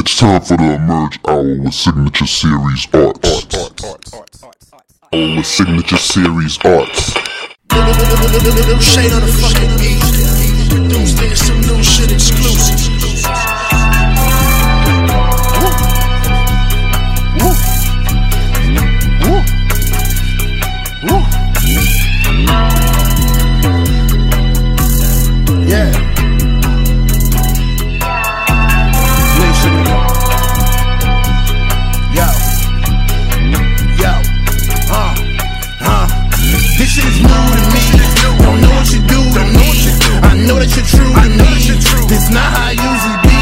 It's time for the Emerge Hour with Signature Series Arts. Hour with Signature Series Arts. Shade on the fucking beat. Don't some new shit exclusive. True to me. This not how I usually be.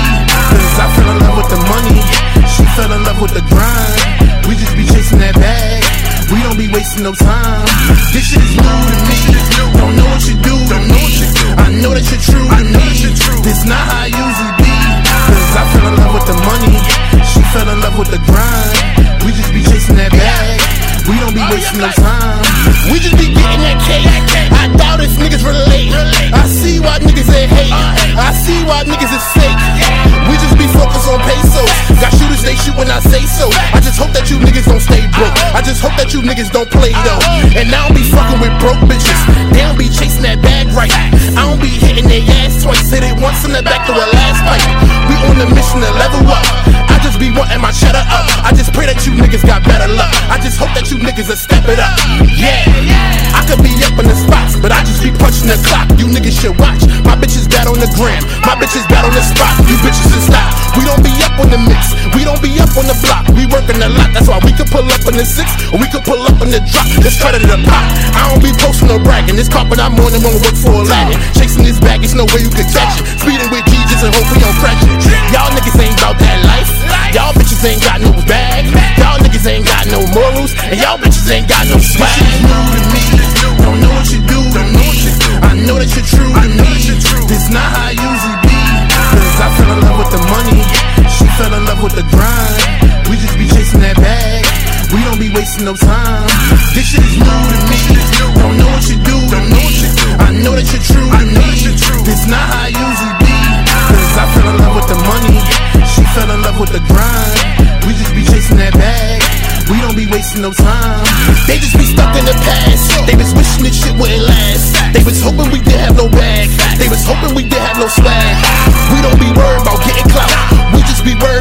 Cause I fell in love with the money. She fell in love with the grind. We just be chasing that bag. We don't be wasting no time. This shit is new to me. Don't know what you do. Don't know what you do. I know that you're true to me. This not how I usually be. Cause I fell in love with the money. She fell in love with the grind. We just be chasing that bag. We don't be wasting no time. We just be getting that cake. I doubt if niggas relate. I see why niggas they hate. I see why niggas is fake. We just be focused on pesos. Got shooters, they shoot when I say so. I just hope that you niggas don't stay broke. I just hope that you niggas don't play though. And I don't be fucking with broke bitches. They don't be chasing that bag right. I don't be hitting their ass twice. Hit it once in the back to a last pipe. We on a mission to level up. I just be wanting my cheddar up. I just pray that you niggas got better luck. I just hope that you niggas will step it up. Yeah, I could be up in the spots, but I just be punching the clock. You niggas should watch. My bitches bad on the gram. My bitches bad on the spot. You bitches should stop. We don't be up on the mix. We don't be up on the block. We working a lot. That's why we could pull up in the six or we could pull up in the drop. Let's cut it to the pot. I don't be posting or bragging. This carpet I'm on and won't work for a Aladdin. Chasing this bag, it's no way you could catch it. Speeding with Jesus and hope we don't crash it. Y'all niggas ain't about that life. Ain't got no bag. Y'all niggas ain't got no morals. And y'all bitches ain't got no swag. Shit new to me. Don't know what you do. Don't know what you do. I know that you're true to me. This not how I usually be. Cause I fell in love with the money. She fell in love with the grind. We just be chasing that bag. We don't be wasting no time. This shit is new wasting no time. They just be stuck in the past. They was wishing this shit wouldn't last. They was hoping we didn't have no bag. They was hoping we didn't have no swag. We don't be worried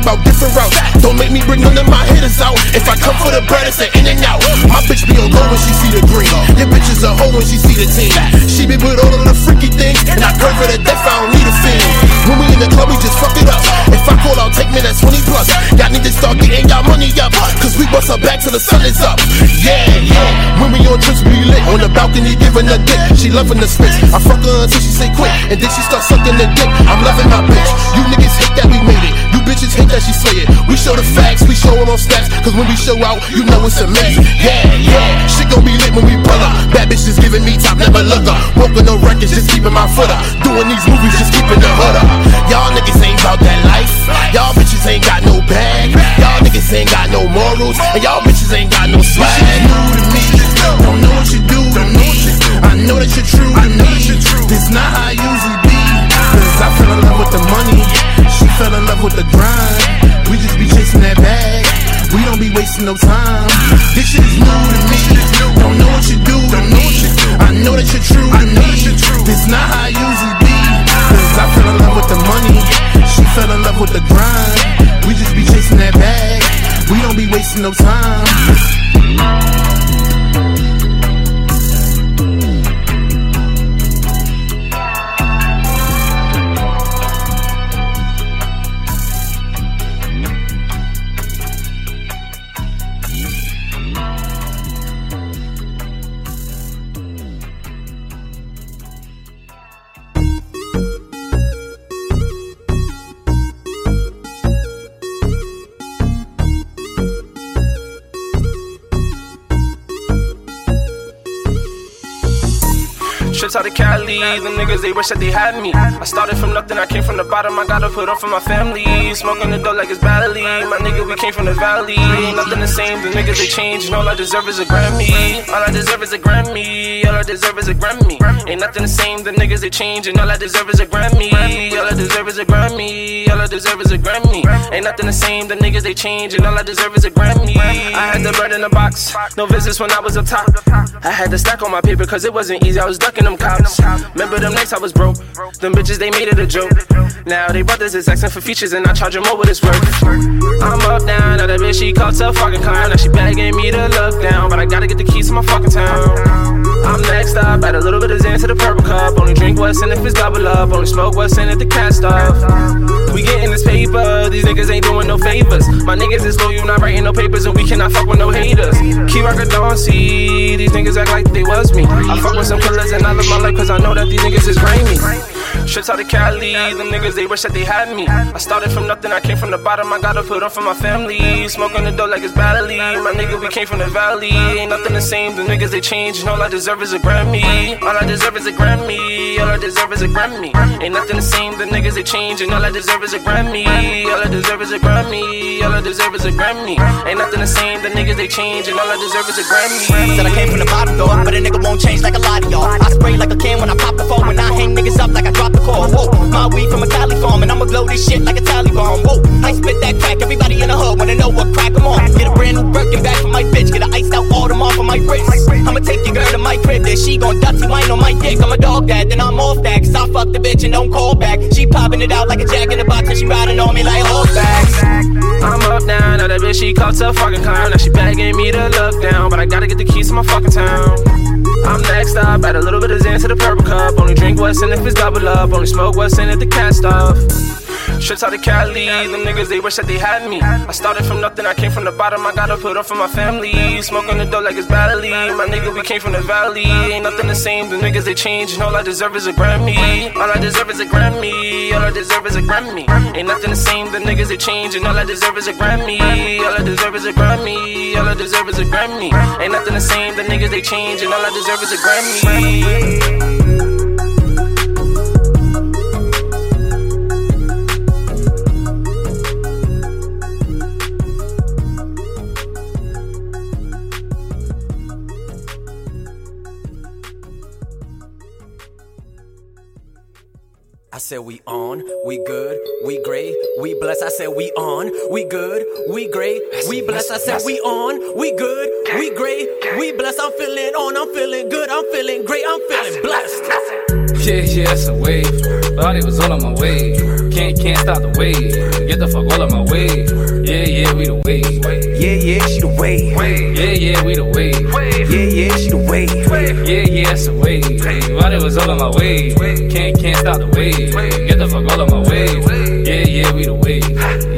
about different routes. Don't make me bring none of my hitters out. If I come for the bread, it's an in and out. My bitch be on go when she see the green. Your bitch is a hoe when she see the team. She be with all of the freaky things. And I curve her to death, I don't need a fiend. When we in the club, we just fuck it up. If I call out, take me that 20 plus. Y'all need to start getting y'all money up. Cause we bust her back till the sun is up. Yeah, yeah. When we on trips, we lit. On the balcony, giving a dick. She loving the spits. I fuck her until she say quit. And then she start sucking the dick. I'm loving my bitch. You niggas hate that we made it. Bitches hate that she slay it. We show the facts, we show them on snaps. Cause when we show out, you know it's amazing. Yeah, yeah. Shit gon' be lit when we pull up. Bad bitches giving me top, never look up. Broken no records, just keeping my foot up. Doing these movies, just keeping the hood up. Y'all niggas ain't about that life. Y'all bitches ain't got no bag. Y'all niggas ain't got no morals. And y'all bitches ain't got no swag. New to me. Don't know what you do. Don't know what you do. I know that you're true to me. This not how I usually be. Cause I fell in love with the money. She fell in love with the grind. We just be chasing that bag. We don't be wasting no time. This shit is new to me. Don't know what you do. You do. I know that you're true to me. This not how I usually be. Cause I fell in love with the money. She fell in love with the grind. We just be chasing that bag. We don't be wasting no time. Cali, the niggas they wish that they had me. I started from nothing, I came from the bottom, I gotta put up for my family. Smoking the dope like it's Bali, my nigga we came from the valley. Ain't nothing the same, the niggas they change, and all I deserve is a Grammy. All I deserve is a Grammy, all I deserve is a Grammy. Ain't nothing the same, the niggas they change, and all I deserve is a Grammy. All I deserve is a Grammy, all I deserve is a Grammy. Ain't nothing the same, the niggas they change, and all I deserve is a Grammy. I had the bread in the box, no visits when I was up top. I had to stack on my paper cause it wasn't easy, I was ducking them cops. Remember them nights I was broke, them bitches they made it a joke. Now they brothers is asking for features and I charge them more what it's worth. I'm up down, now that bitch she called a fucking clown. Now she begging me to look down, but I gotta get the keys to my fucking town. I'm next up, add a little bit of Xan to the purple cup. Only drink what's in if it's double up, only smoke what's in if the cat stuff. We getting this paper, these niggas ain't doing no favors. My niggas is loyal, not writing no papers, and we cannot fuck with no haters. Key rocker don't see, these niggas act like they was me. I fuck with some killers and I live my life cause I know that these niggas is grimy. Shit out of Cali, them niggas they wish that they had me. I started from nothing, I came from the bottom, I gotta put up for my family. Smoking the dope like it's Bali, my nigga we came from the valley. Ain't nothing the same, the niggas they change, and all I deserve is a Grammy. All I deserve is a Grammy, all I deserve is a Grammy. Ain't nothing the same, the niggas they change, and all I deserve is a Grammy. All I deserve is a Grammy, all I deserve is a Grammy. Ain't nothing the same, the niggas they change, and all I deserve is a Grammy. Said I came from the bottom though, but a nigga won't change like a lot of y'all. I spray like a can when I pop the phone, when I hang niggas up like I drop the call. Whoa, my weed from a Cali farm, and I'ma blow this shit like a Taliban. Whoa, I spit that crack, everybody in the hood wanna know what crack I'm on. Get a brand new Birkin back for my bitch, get a iced out Audemars for my wrist. I'ma take your girl to my crib, then she gon' dirty wine on my dick. I'm a dog that, then I'm off that, cause I fuck the bitch and don't call back. She popping it out like a jack in the box, and she riding on me like horseback. I'm up down, now that bitch she caught a fucking clown. Now she begging me to look down, but I gotta get the keys to my fucking town. I'm next up, add a little bit of Xan to the purple cup. Only drink what's in if it's double up, only smoke what's in if the cat stuff. Shit out of Cali, them niggas they wish that they had me. I started from nothing, I came from the bottom, I gotta put up for my family. Smoking the dope like it's Bali, my nigga we came from the valley. Ain't nothing the same, the niggas they change, and all I deserve is a Grammy. All I deserve is a Grammy, all I deserve is a Grammy. Ain't nothing the same, the niggas they change, and all I deserve is a Grammy. All I deserve is a Grammy, all I deserve is a Grammy. Ain't nothing the same, the niggas they change, and all I deserve is a Grammy. Said we on, we good, we great, we blessed. I said we on, we good, we great, we blessed. I said we on, we good, we great, we blessed. I'm feeling on, I'm feeling good, I'm feeling great, I'm feeling blessed. Yeah, yeah, it's a wave. Thought it was all on my way. Can't, can't stop the wave. Get the fuck all on my way. Yeah, yeah, we the wave. Yeah, yeah, she the wave. Yeah, yeah, we the wave. Yeah, yeah, she the wave. Yeah, yeah, it's a wave. Thought it was all on my way. Can't, can't stop the wave. Get the fuck all on my way. Yeah, yeah, we the wave.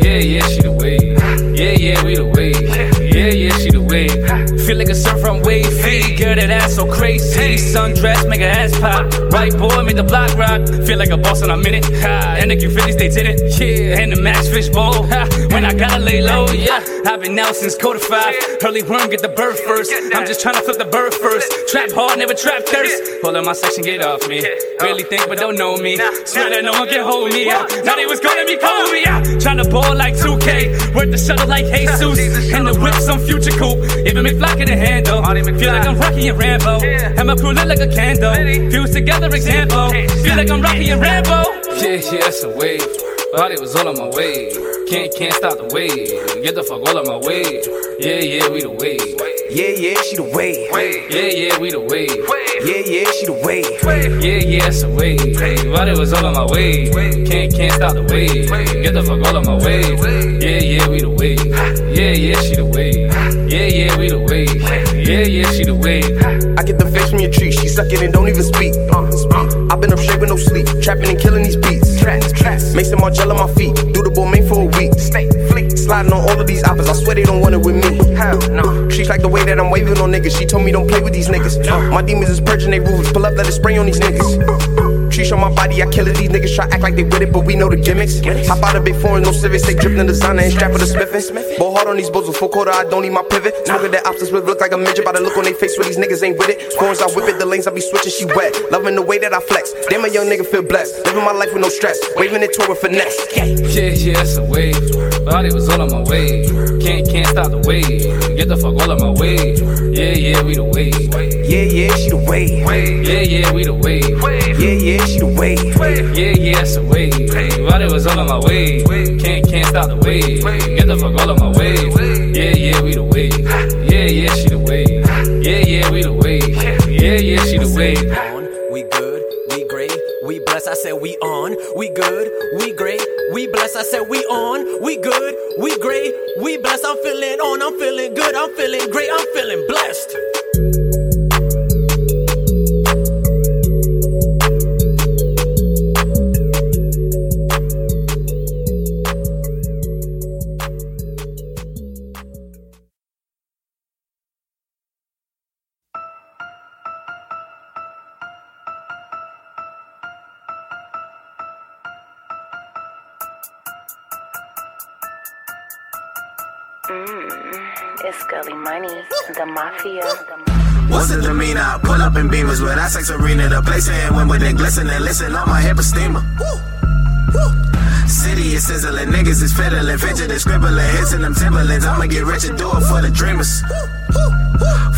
Yeah, yeah, she the wave. Yeah, yeah, we the wave. Yeah, yeah, she the wave. Feel like a surfer, I'm wave free. Girl, that ass so crazy. Sundress, make her ass pop. Right boy, make the block rock. Feel like a boss in a minute. Ha, and the Q50s, they did it. Yeah, and the Max Fish Bowl. Ha, when I gotta lay low, yeah. I've been out since codified. Early worm, get the bird first. I'm just trying to flip the bird first. Trap hard, never trap thirst. Hold on, my section, get off me. Really think, but don't know me. Swear that no one can hold me. Yeah. Now they was calling me Kobe. Yeah. Trying to ball like 2K. Work the shuttle like Jesus. And the whip some future coupe. Even McFly can handle. Feel like I'm Rocky and Rambo. And my crew lit like a candle. Fuse together, example. Feel like I'm Rocky and Rambo. Yeah, yeah, it's a wave. Thought it was all on my way. Can't, can't stop the wave. Get the fuck all on my way. Yeah, yeah, we the wave. Yeah, yeah, she the wave. Yeah, yeah, we the wave. Yeah, yeah, she the wave. Yeah, yeah, it's a wave. Thought it was all on my way. Can't, can't stop the wave. Get the fuck all on my way. Yeah, yeah, we the wave. Yeah, yeah, she the wave. Yeah, yeah, we the wave. Yeah, yeah, she the wave. I get the face from your tree, she suck it and don't even speak. Uh, uh, I've been up straight with no sleep, trapping and killing these beats. Traps, traps. Make some Margiela my feet, do the bull made for a week. Stay fleet, sliding on all of these oppers, I swear they don't want it with me. Hell no. Trees like the way that I'm waving on niggas, she told me don't play with these niggas. My demons is purging they rules, pull up, let it spray on these niggas. Tree Leash on my body, I kill it. These niggas try act like they with it, but we know the gimmicks. Hop out of big foreign, no civics. They drippin' in designer and strap with the smithin'. Ball hard on these bulls with full quarter, I don't need my pivot. Smoking that options with look like a midget. By the look on their face where these niggas ain't with it. Foreigns, I whip it. The lanes, I be switching, she wet. Loving the way that I flex. Damn, a young nigga feel blessed. Living my life with no stress. Waving it to with finesse. Yeah, yeah, that's a wave. Body was all on my way. Can't, can't stop the wave. Get the fuck all of my way. Yeah, yeah, we the wave. Yeah, yeah, she the wave. Yeah, yeah, we the wave. Yeah, yeah, she the wave. Yeah, yeah, it's a wave. Body was all on my way. Can't, can't stop the wave. Get the fuck all of my way. Yeah, yeah, we the wave. Yeah, yeah, she the wave. Yeah, yeah, we the wave. Yeah, yeah, she the wave. on, we good, we great, we blessed. I said we on, we good, we great, we blessed. I said we on, we good, we great, we blessed. I'm feeling on, I'm feeling good, I'm feeling great, I'm feeling blessed. With that sex arena. The place ain't when with it glisten and listen on my hip steamer. City is sizzling, niggas is fiddling, fidgeting, scribbling, hits in them Timberlands. I'ma get rich and do it for the dreamers.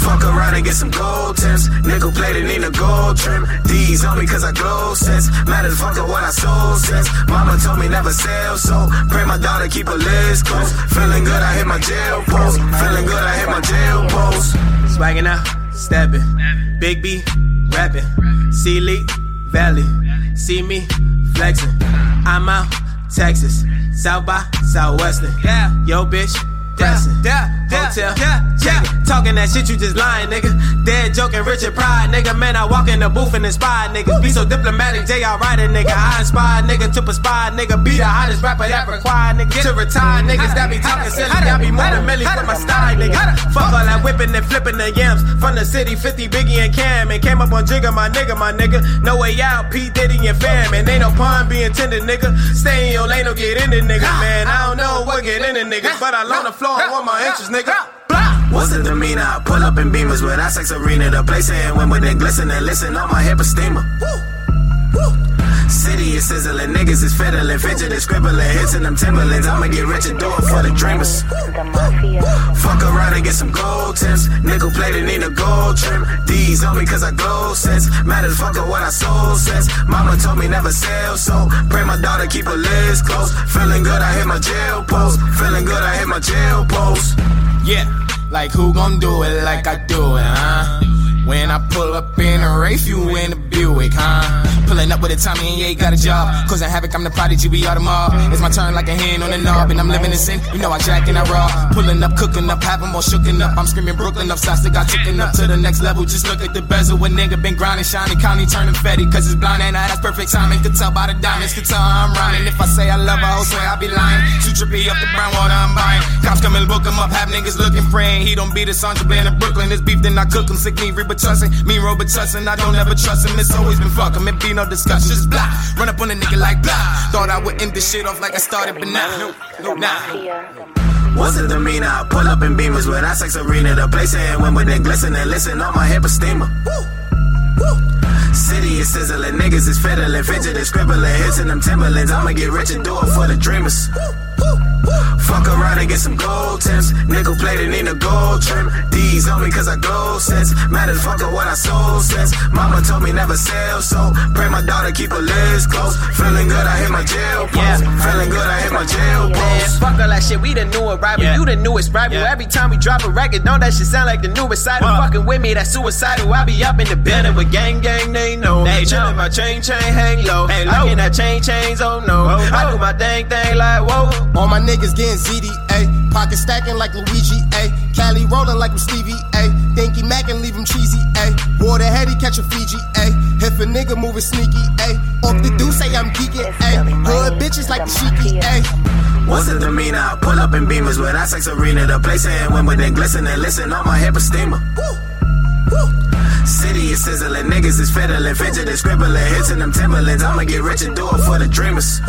Fuck around and get some gold tips. Nickel plated, need a gold trim. D's on me cause I glow sense. Matter fuck what I sold sense. Mama told me never sell, so pray my daughter keep her list close. Feeling good, I hit my jail post. Feeling good, I hit my jail post. Swagging out, stepping. Big B, rapping. League, Valley. See me, flexing. I'm out, Texas. South by Southwestern. Yeah. Yo, bitch, dancing. Yeah, yeah, Hotel, yeah, yeah. Talking that shit, you just lying, nigga. Dead joking, Richard Pryor, nigga. Man, I walk in the booth and inspire niggas. Be so diplomatic, J.R. Writer, nigga. I inspire nigga to perspire, nigga. Be the hottest rapper that require, nigga. To retire, niggas that be talking silly. I be more than Millie with my style, nigga. Fuck all that whipping and flipping the yams. From the city, 50 Biggie and Cam. And came up on Jigga, my nigga, my nigga. No way out, P. Diddy and fam. And ain't no pun being tended, nigga. Stay in your lane, don't get in it, nigga. Man, I don't know what get in it, nigga. But I on the floor, I want my interest, nigga. What's the demeanor? I pull up in beamers with that sex arena. The place ain't when with it glisten and listen on my hip steamer. City is sizzling, niggas is fiddling, fidgeting, scribbling, hits in them Timberlands. I'ma get rich and do it for the dreamers. The Mafia. Fuck around and get some gold tips. Nickel plated, need a gold trim. D's on me cause I glow sense. Matters fuck what I sold sense. Mama told me never sell, so pray my daughter keep her lids close. Feeling good, I hit my jail post. Feeling good, I hit my jail post. Yeah, like who gon' do it like I do it, huh? When I pull up in a Wraith, you in a Buick, huh? Pulling up with a Tommy and yeah, got a job. Causing havoc, I'm the prodigy, we all the mob. It's my turn like a hand on the knob, and I'm living in sin. You know I jack and I raw. Pulling up, cooking up, have 'em all shooken up. I'm screaming Brooklyn up, shots that got taken up to the next level. Just look at the bezel. A nigga been grinding, shining, county turning fetty. Cause it's blind and I, that's perfect timing. Could tell by the diamonds, could tell I'm rhyming. If I say I love her, oh, I'll swear I be lying. Too trippy up the brown water, I'm buying. Cops come and book 'em up, have niggas looking, praying. He don't be the Sandra Bland in Brooklyn. This beef, then I cook 'em, sick me, Reba trusting. Me, Robert trusting, I don't ever trust him. It's always been fuck him, it be no discussion. Just blah. Run up on a nigga like blah. Thought I would end this shit off like I started, but nah. No, nah. What's the demeanor? I pull up in beamers with that sex arena. The place when with it glisten and listen on my hip a steamer. Woo. Woo. City is sizzling, niggas is fiddling, fidgeting, scribbling, hits in them Timberlands. I'ma get rich and do it for the dreamers. Fuck around and get some gold tips. Nickel plated, in a gold trim. These on me cause I glow sense. Matters fuck what I sold sense. Mama told me never sell, so pray my daughter keep her lids close. Feeling good, I hit my jail post. Feeling good, I hit my jail Man, post. fuck all that shit, we the new arrival. Yeah. You the newest rival. Yeah. Every time we drop a record, don't that shit sound like the newest side? What? Fucking with me, that suicidal. I be up in the building with gang gang, they know. They Chillin' my chain chain hang low. Hang I low. cannot chain chains, oh no. Oh, I no. do my dang thing like whoa. All my niggas getting ZDA. Pocket stacking like Luigi, A. Cali rolling like I'm Stevie, A. Dinky Mac and leave him cheesy, A. Water heady, catch a Fiji, A. If a nigga moving sneaky, A. Off the do say I'm geeking, A. Hood bitches like the sheeky, A. What's the demeanor? I pull up in beamers with that sex arena. The place ain't when with it glisten and listen on my hip steamer. City is sizzling, niggas is fiddling, fidgeting, scribbling, hits in them Timberlands. I'ma get rich and do it for the dreamers.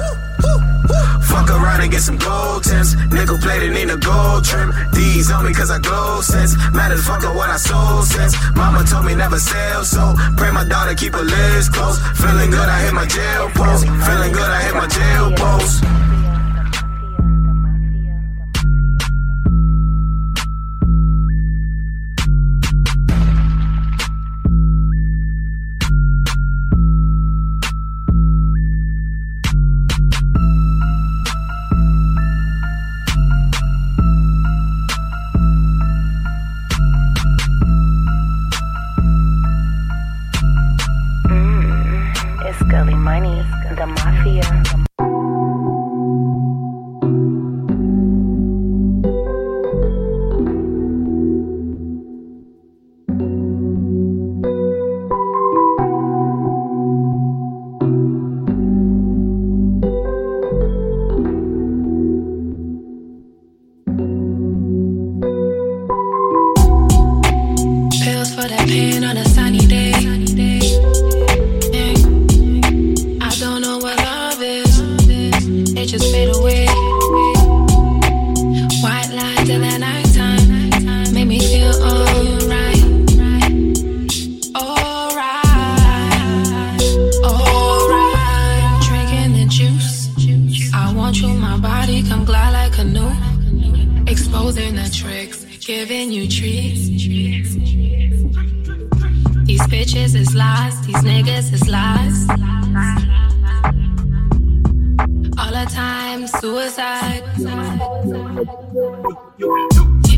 Fuck around and get some gold tips. Nickel plated, in a gold trim. D's on me cause I glow since. Mad as fuck at what I sold since. Mama told me never sell, so pray my daughter keep her lips close. Feeling good, I hit my jail post. Feeling good, I hit my jail post. These bitches is lies, these niggas is lies. All the time, suicide.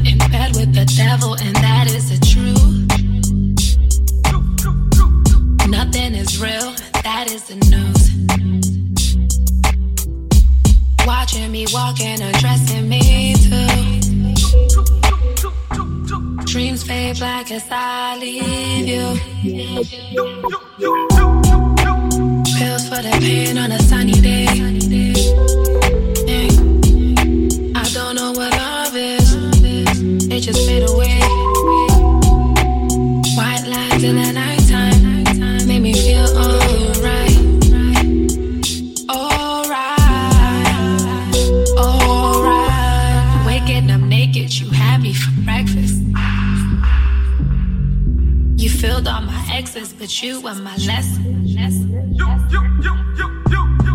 In bed with the devil, and that is the truth. Nothing is real, that is the news. Watching me walking, addressing me too. Dreams fade black as I leave you. Pills for the pain on a sunny day. I don't know what love is. It just fade away. White lines in but you were my lesson.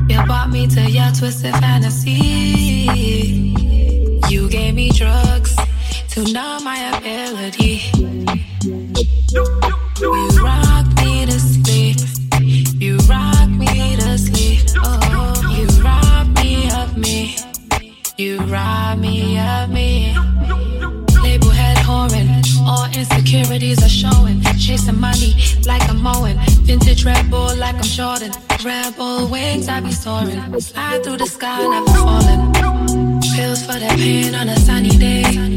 You brought me to your twisted fantasy. You gave me drugs to numb my ability. You wings, I be soaring. Fly through the sky, never falling. Pills for that pain on a sunny day.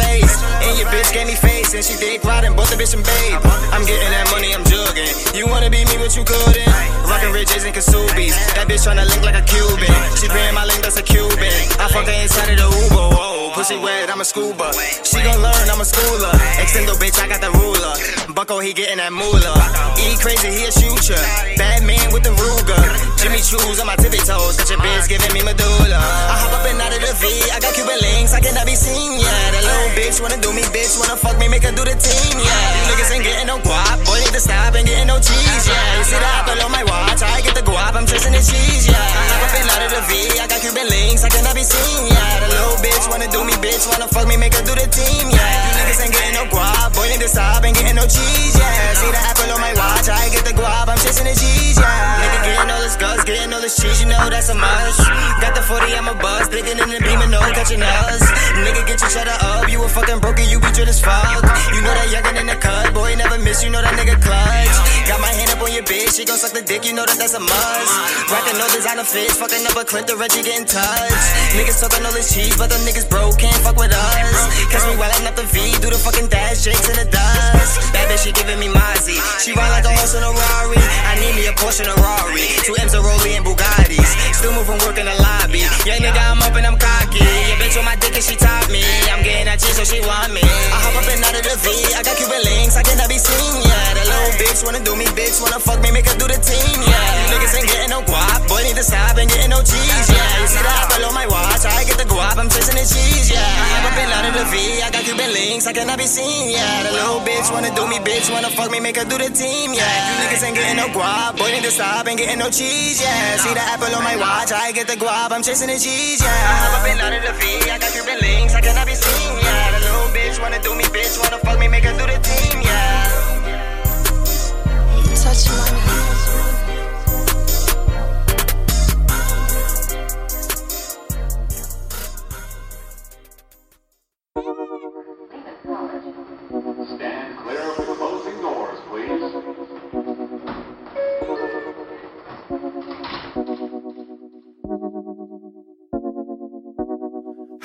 Face. And your bitch gave me face, and she dick riding both the bitch and babe. I'm getting that money, I'm jugging. You wanna be me, but you couldn't. Rockin' Rich J's and Kasubi's. That bitch tryna link like a Cuban. She paying my link, that's a Cuban. I fuck her inside of the Uber, whoa. Pussy wet, I'm a scuba. She gon' learn, I'm a schooler. Extendo bitch, I got the ruler. Bucko, he getting that moolah. E crazy, he a shooter. Bad man with the Ruger. Jimmy Choo's on my tippy toes. Got your bitch giving me medulla. I hop up and out of the V. I got Cuban links, I cannot be seen, yeah. That little bitch wanna do me, bitch wanna fuck me, make her do the team, yeah. You niggas ain't getting no guap. Boy, need to stop and getting no cheese, yeah. You see the apple on my watch, I get the guap, I'm chasing the cheese, yeah. I up and out of the V. I got Cuban links, I cannot be seen, yeah. The little bitch wanna do me, bitch wanna fuck me, make her do the team, yeah. You niggas ain't getting no guap. Boy, need to stop and getting no cheese, yeah. See the apple on my watch, I get the guap, I'm chasing the cheese, yeah. Nigga getting all this guts, getting all this cheese, you know that's a must. Got the 40, I'm a buzz, digging in the beam and no catching us. Nigga, get your cheddar up, you a fucking broken, you be as fuck. You know that youngin' in the cut, boy, never miss, you know that nigga clutch. Got my hand up on your bitch, she gon' suck the dick, you know that that's a must. Rockin' no designer fits, fucking up a Clint, the Reggie getting touched. Niggas talking all this cheese, but the niggas broke, can't fuck with us. Catch me while I'm up the V, do the fucking dash, Jake to the dust. That bitch, she giving me Mozzie. She ride like a horse in a Rari. I need me a Porsche and a Rari. Two M's a and Bugattis. Still moving work in the lobby. Young nigga, I'm up and I'm cocky. Your bitch on my dick and she top me. I'm getting that cheese, so she want me. I hop up and out of the V. I got Cuban links, I cannot be seen, yeah. That little bitch wanna do me, bitch wanna fuck me, make her do the team, yeah. You niggas ain't getting no guap, boy need to stop and getting no cheese, yeah. You see the apple on my watch, I get the guap, I'm chasing the cheese, yeah. I hop up and out of the V. I got Cuban links, I cannot be seen, yeah. The little bitch wanna do me, bitch wanna fuck me, make her do the team, yeah. You niggas ain't getting no guap, boy need to stop and getting no cheese, yeah. See the apple on my watch, I get the guap, I'm chasing the cheese, yeah. I hop up and out of the V. I got Cuban links, I cannot be seen, yeah. The little bitch wanna do me, bitch wanna fuck me, make her do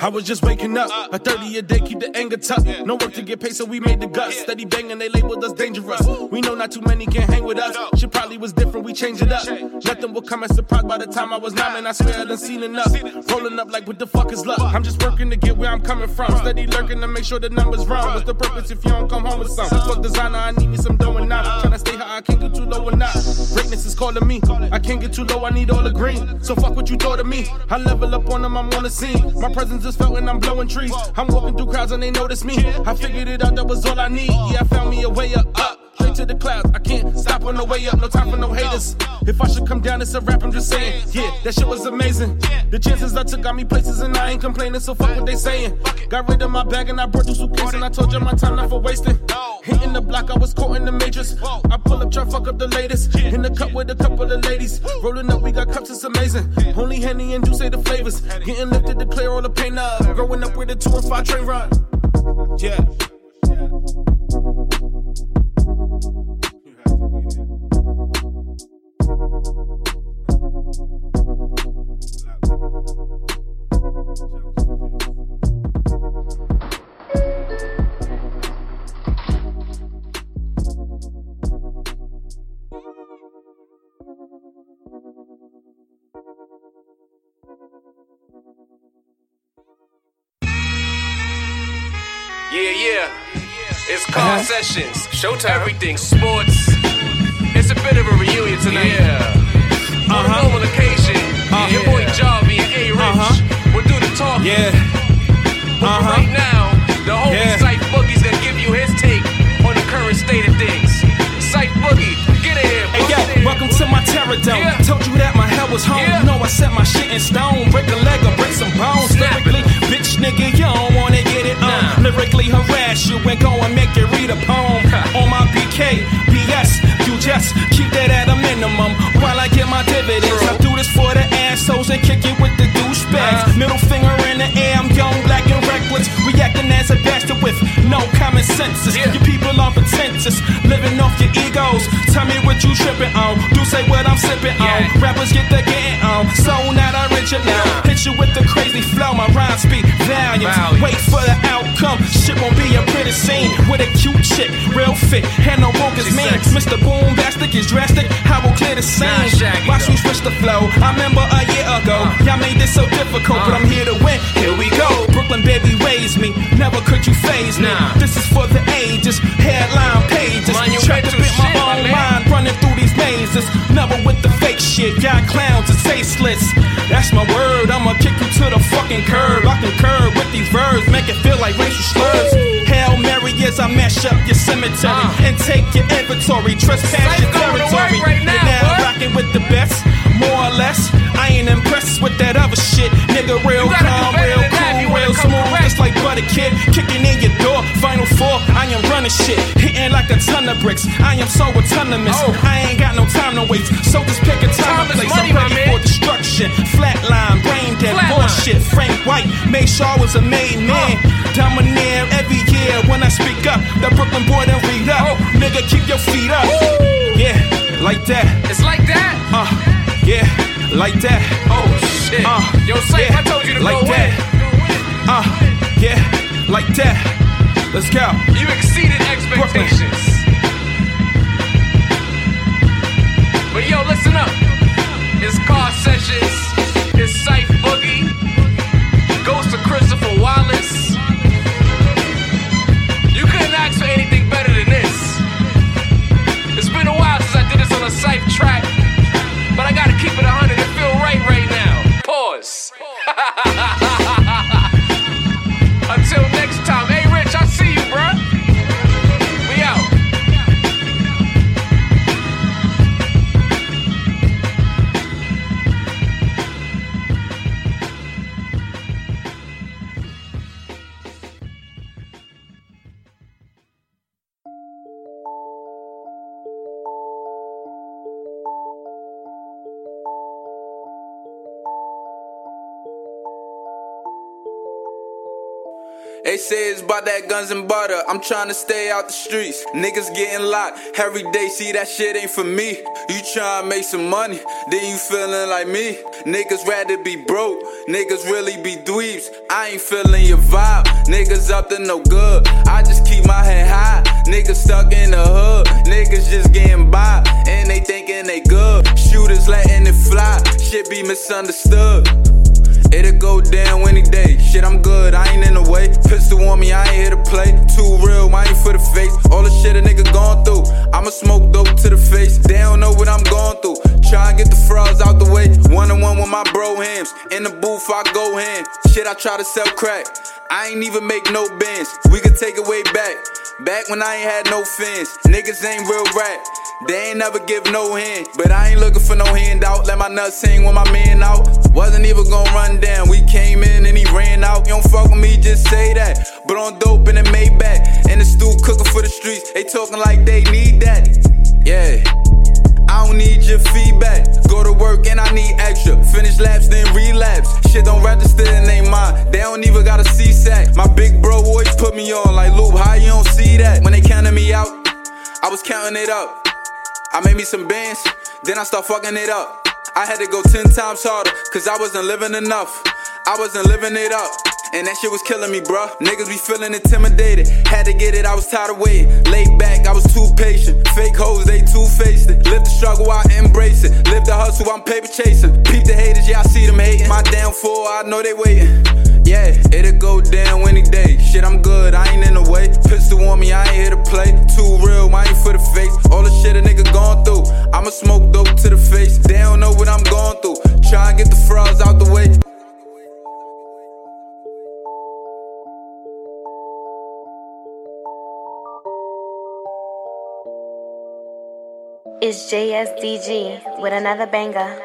I was just waking up. A 30 a day, keep the anger tough. No work to get paid, so we made the guts. Steady banging, they labeled us dangerous. We know not too many can hang with us. Shit probably was different, we changed it up. Nothing will come as surprise by the time I was nine, man. I swear I done seen enough. Rolling up like, what the fuck is luck? I'm just working to get where I'm coming from. Steady lurking to make sure the numbers run. What's the purpose if you don't come home with some? Fuck designer, I need me some dough and now. Tryna high, I can't get too low or not. Greatness is calling me. I can't get too low, I need all the green. So fuck what you thought of me. I level up on them, I'm on the scene. My presence is felt and I'm blowing trees. I'm walking through crowds and they notice me. I figured it out, that was all I need. Yeah, I found me a way up, to the clouds, I can't stop on the way up, no time for no haters. If I should come down, it's a rap, I'm just saying. Yeah, that shit was amazing. The chances I took got me places and I ain't complaining, so fuck what they saying. Got rid of my bag and I brought two suitcases and I told you my time not for wasting. Hitting the block, I was caught in the matrix. I pull up, try fuck up the latest. In the cup with a couple of ladies. Rolling up, we got cups, it's amazing. Only Henny and Juice say the flavors. Getting lifted to clear all the pain up. Growing up with a two and five train run. Yeah. Yeah, yeah. It's car uh-huh. sessions. Showtime. Everything sports. It's a bit of a reunion tonight. Yeah. On a uh-huh. normal occasion, uh-huh. your boy Jarvie and A Rich will do the talking. Yeah. But for right now, peridot. Yeah. Told you that my hell was home. Yeah. No, I set my shit in stone. Break a leg or break some bones. Lyrically, bitch nigga, you don't wanna get it on. Nah. Lyrically harass you and go and make you read a poem. on my BK, BS, you just keep that at a minimum while I get my dividends. I do this for the assholes and kick it with the douchebags. Uh-huh. Middle finger in the air, I'm young, black, and reckless. Reacting as a bastard with no common senses. Your people are pretentious, living off your egos. Tell me what you tripping on. Do say what I'm sipping on. Rappers get the getting on. So not original. Hit you with the crazy flow. My rhymes speak valiant. Wait for the outcome. Shit won't be a pretty scene with a cute chick, real fit. Hand no broke as mean. Mr. Boombastic is drastic. I will clear the scene. Watch me switch the flow. I remember a year ago. Y'all made this so difficult, but I'm here to win. Here we go. Brooklyn baby raised me. Never could you phase me. This is for the ages. Headline pages. Trapped up in my own mind, running through these mazes. Never with the fake shit. Y'all clowns are tasteless. That's my word. I'ma kick you to the fucking curb. I can curb with these verbs, make it feel like racial slurs. Hail Mary as I mash up your cemetery and take your inventory. Trespass your territory. You're now rocking with the best, more or less. I ain't impressed with that other shit. Nigga, real calm, real cool, real smooth, just like Butter Kid. Kicking in your door, final four. I am running shit, hitting like a ton of bricks. I am so autonomous. I ain't got no time to waste. So just pick a time and place. I'm ready for destruction. Flatline, brain dead, bullshit. Frank White, made sure I was a made man. Domineer every year when I speak up. The Brooklyn boy don't read up. Nigga, keep your feet up. Yeah, like that. It's like that? Uh, yeah, like that. Oh shit. Uh, Yo, Safe, I told you to like go that. in. Uh, yeah, like that. Let's go. You exceeded expectations. But yo, listen up. It's car sessions. It's Sight Boogie. Goes to Christopher Wallace. Ask for anything better than this. It's been a while since I did this on a safe track, but I gotta keep it 100 and feel right right now. Pause. Until They say it's about that guns and butter. I'm trying to stay out the streets. Niggas getting locked every day. See that shit ain't for me. You trying to make some money, then you feeling like me. Niggas rather be broke. Niggas really be dweebs. I ain't feeling your vibe. Niggas up to no good. I just keep my head high. Niggas stuck in the hood. Niggas just getting by. And they thinking they good. Shooters letting it fly. Shit be misunderstood. It'll go down any day. Shit, I'm good, I ain't in the way. Pistol on me, I ain't here to play. Too real, I ain't for the face. All the shit a nigga gone through. I'ma smoke dope to the face. They don't know what I'm going through. Try and get the frauds out the way. One on one with my bro hams. In the booth, I go ham. Shit, I try to sell crack. I ain't even make no bands. We could take it way back. Back when I ain't had no fans. Niggas ain't real rap. They ain't never give no hand. But I ain't looking for no handout. Let my nuts hang when my man out. Wasn't even gonna run down. We came in and he ran out. You don't fuck with me, just say that. But on dope in the Maybach. And the stew cooking for the streets. They talking like they need that. Yeah. I don't need your feedback. Go to work and I need extra. Finish laps, then relapse. Shit don't register in they mind. They don't even got a C-sack. My big bro always put me on like Loop. How you don't see that? When they counted me out, I was counting it up. I made me some bands, then I start fucking it up. I had to go ten times harder, cause I wasn't living enough. I wasn't living it up. And that shit was killing me, bruh. Niggas be feeling intimidated. Had to get it, I was tired of waiting. Laid back, I was too patient. Fake hoes, they two faced it. Live the struggle, I embrace it. Live the hustle, I'm paper chasing. Peep the haters, yeah, I see them hating. My damn downfall, I know they waiting. Yeah, it'll go down any day. Shit, I'm good, I ain't in the way. Pistol on me, I ain't here to play. Too real, I ain't for the face. All the shit a nigga gone through. I'ma smoke dope to the face. They don't know what I'm going through. Try and get the frauds out the way. It's JSDG with another banger.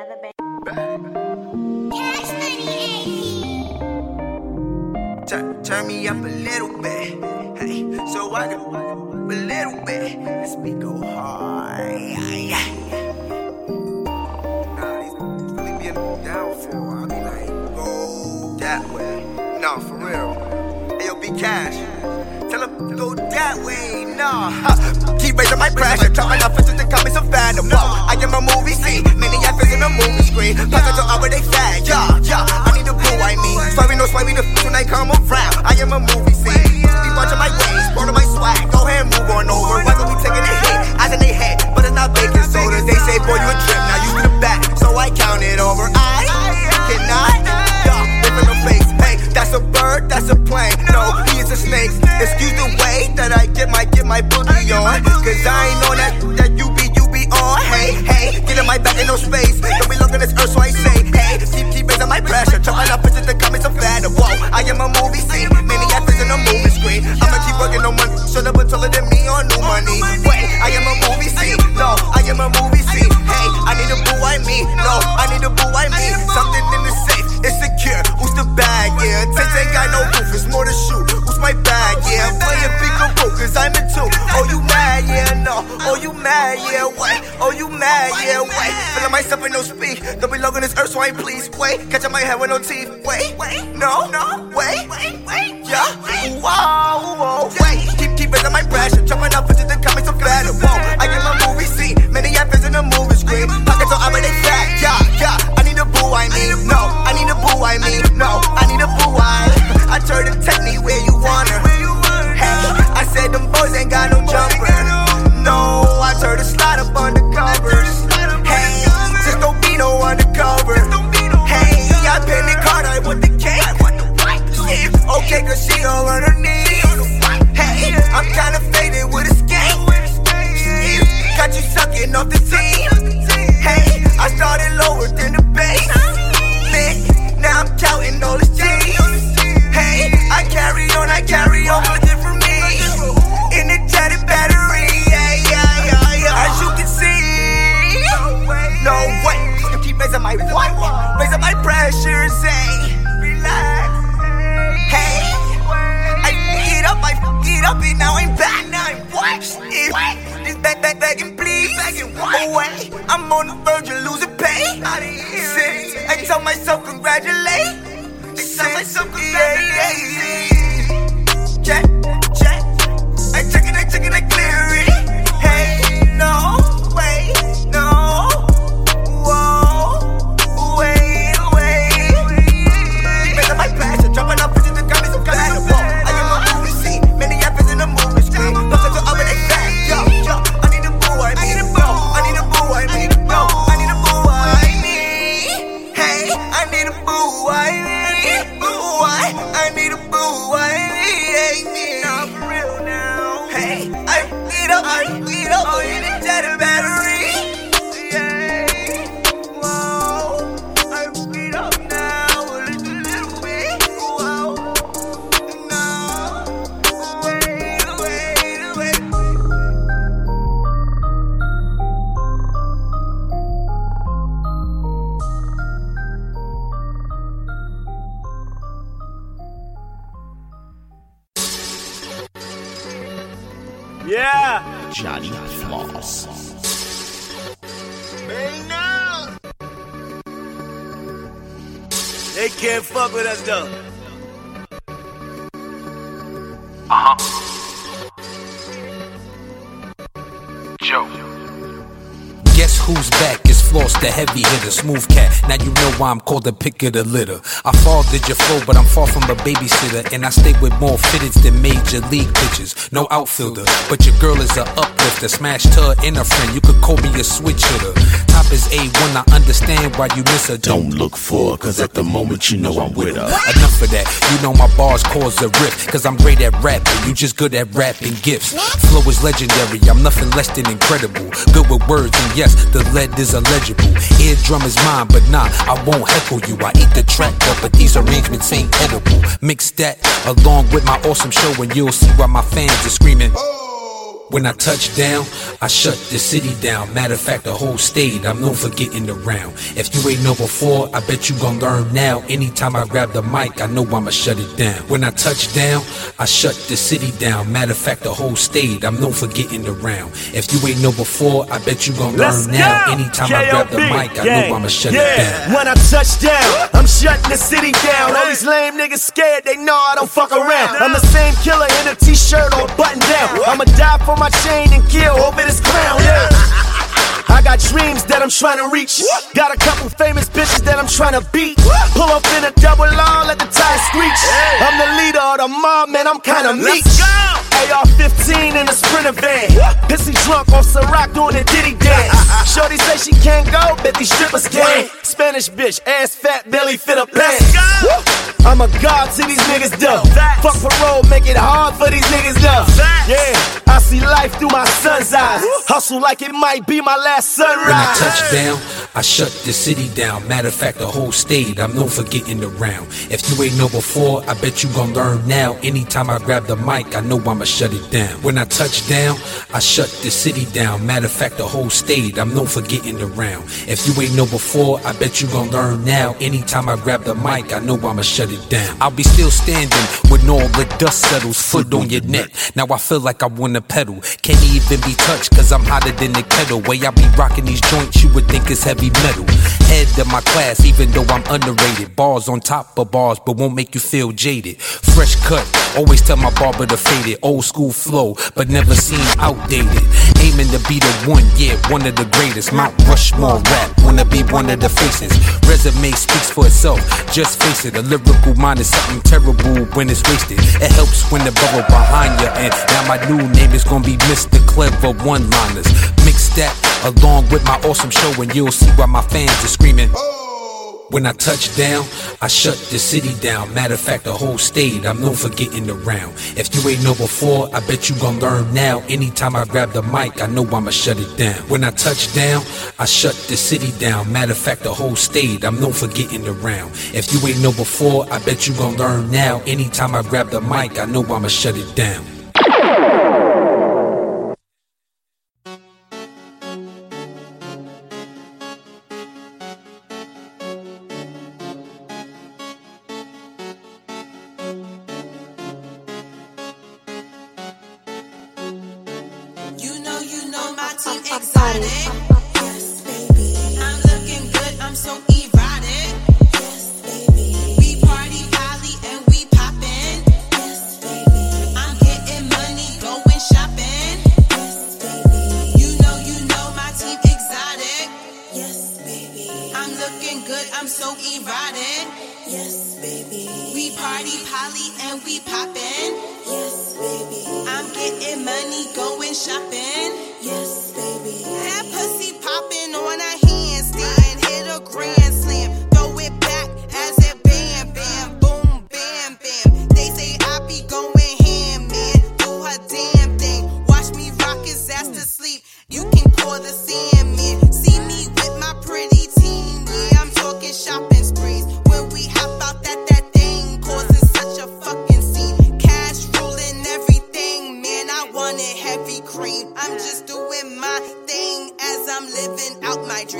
Turn, me up a little bit. Hey, So I can a little bit. Let's me go hard. Nah, really be down for. I be like, go that way. Nah, for real. Be cash. Tell him go that way. Nah. Keep raising my pressure. Chopping off into the comments of fandom. No, I am a movie scene. Many actors in a movie screen. Pass to over they fat. Yeah, yeah. I need a boo, I mean. Swerving, no swerving the f when I come around. I am a movie scene. Be watching my ways, part of my swag. Go ahead, move on over. Why don't we taking a hit? Please, away. Oh, I'm on the verge of losing pay. Since I tell myself congratulate. I tell myself congratulate. Check, check. Fuck the heavy hitter, smooth cat. Now you know why I'm called the pick of the litter. I fathered your flow, but I'm far from a babysitter. And I stay with more fitteds than major league pitchers. No outfielder, but your girl is a uplifter. Smashed her and a friend, you could call me a switch hitter. Top is A1, I understand why you miss her. Don't look for her, cause at the moment you know I'm with her. Enough of that. You know my bars cause a rift. Cause I'm great at rapping. You just good at rapping gifts. Flow is legendary. I'm nothing less than incredible. Good with words, and yes, the lead is illegible. Eardrum is mine, but nah, I won't heckle you. I eat the track up, but these arrangements ain't edible. Mix that along with my awesome show, and you'll see why my fans are screaming. When I touch down, I shut the city down. Matter of fact, the whole state, I'm known for getting around. If you ain't know before, I bet you gon' learn now. Anytime I grab the mic, I know I'ma shut it down. When I touch down, I shut the city down. Matter of fact, the whole state, I'm known for getting around. If you ain't know before, I bet you gon' Let's learn now. Anytime I grab the K.O.B. mic, I gang. know I'ma shut yeah. it down. When I touch down, I'm shutting the city down. All these lame niggas scared, they know I don't fuck around. I'm the same killer in a t-shirt or button down. I'ma die for my chain and kill over this crown. Yeah. I got dreams that I'm trying to reach. Got a couple famous bitches that I'm trying to beat. Pull up in a double R, let the tires screech. I'm the leader of the mob, man, I'm kinda meek. AR 15 in a sprinter van. Pissy drunk on Ciroc doing a Diddy dance. Shorty say she can't go, bet these strippers can. Spanish bitch, ass fat, belly fit a pants. I'm a god to these niggas though. Fuck parole, make it hard for these niggas though. Yeah, I see life through my son's eyes. Hustle like it might be my last sunrise. When I touch down, I shut the city down. Matter of fact, the whole state, I'm known for getting around. If you ain't know before, I bet you gon' learn now. Anytime I grab the mic, I know I'ma shut it down. When I touch down, I shut the city down. Matter of fact, the whole state, I'm known for getting around. If you ain't know before, I bet you gon' learn now. Anytime I grab the mic, I know I'ma shut it down. I'll be still standing when all the dust settles. Foot on your neck. Now I feel like I wanna pedal. Can't even be touched, cause I'm hotter than the kettle. Way I be rocking these joints, you would think it's heavy metal. Head of my class, even though I'm underrated. Bars on top of bars, but won't make you feel jaded. Fresh cut, always tell my barber to fade it. Old school flow, but never seem outdated. Aiming to be the one, yeah, one of the greatest. Mount Rushmore rap, wanna be one of the faces. Resume speaks for itself, just face it. A lyrical mind is something terrible when it's wasted. It helps when the bubble behind you, and now my new name is gonna be Mr. Clever One Liners. Mix that along with my awesome show, and you'll see why my fans are screaming. Oh. When I touch down, I shut the city down. Matter of fact, the whole state, I'm known for getting around. If you ain't know before, I bet you gon' learn now. Anytime I grab the mic, I know I'ma shut it down. When I touch down, I shut the city down. Matter of fact, the whole state, I'm known for getting around. If you ain't know before, I bet you gon' learn now. Anytime I grab the mic, I know I'ma shut it down.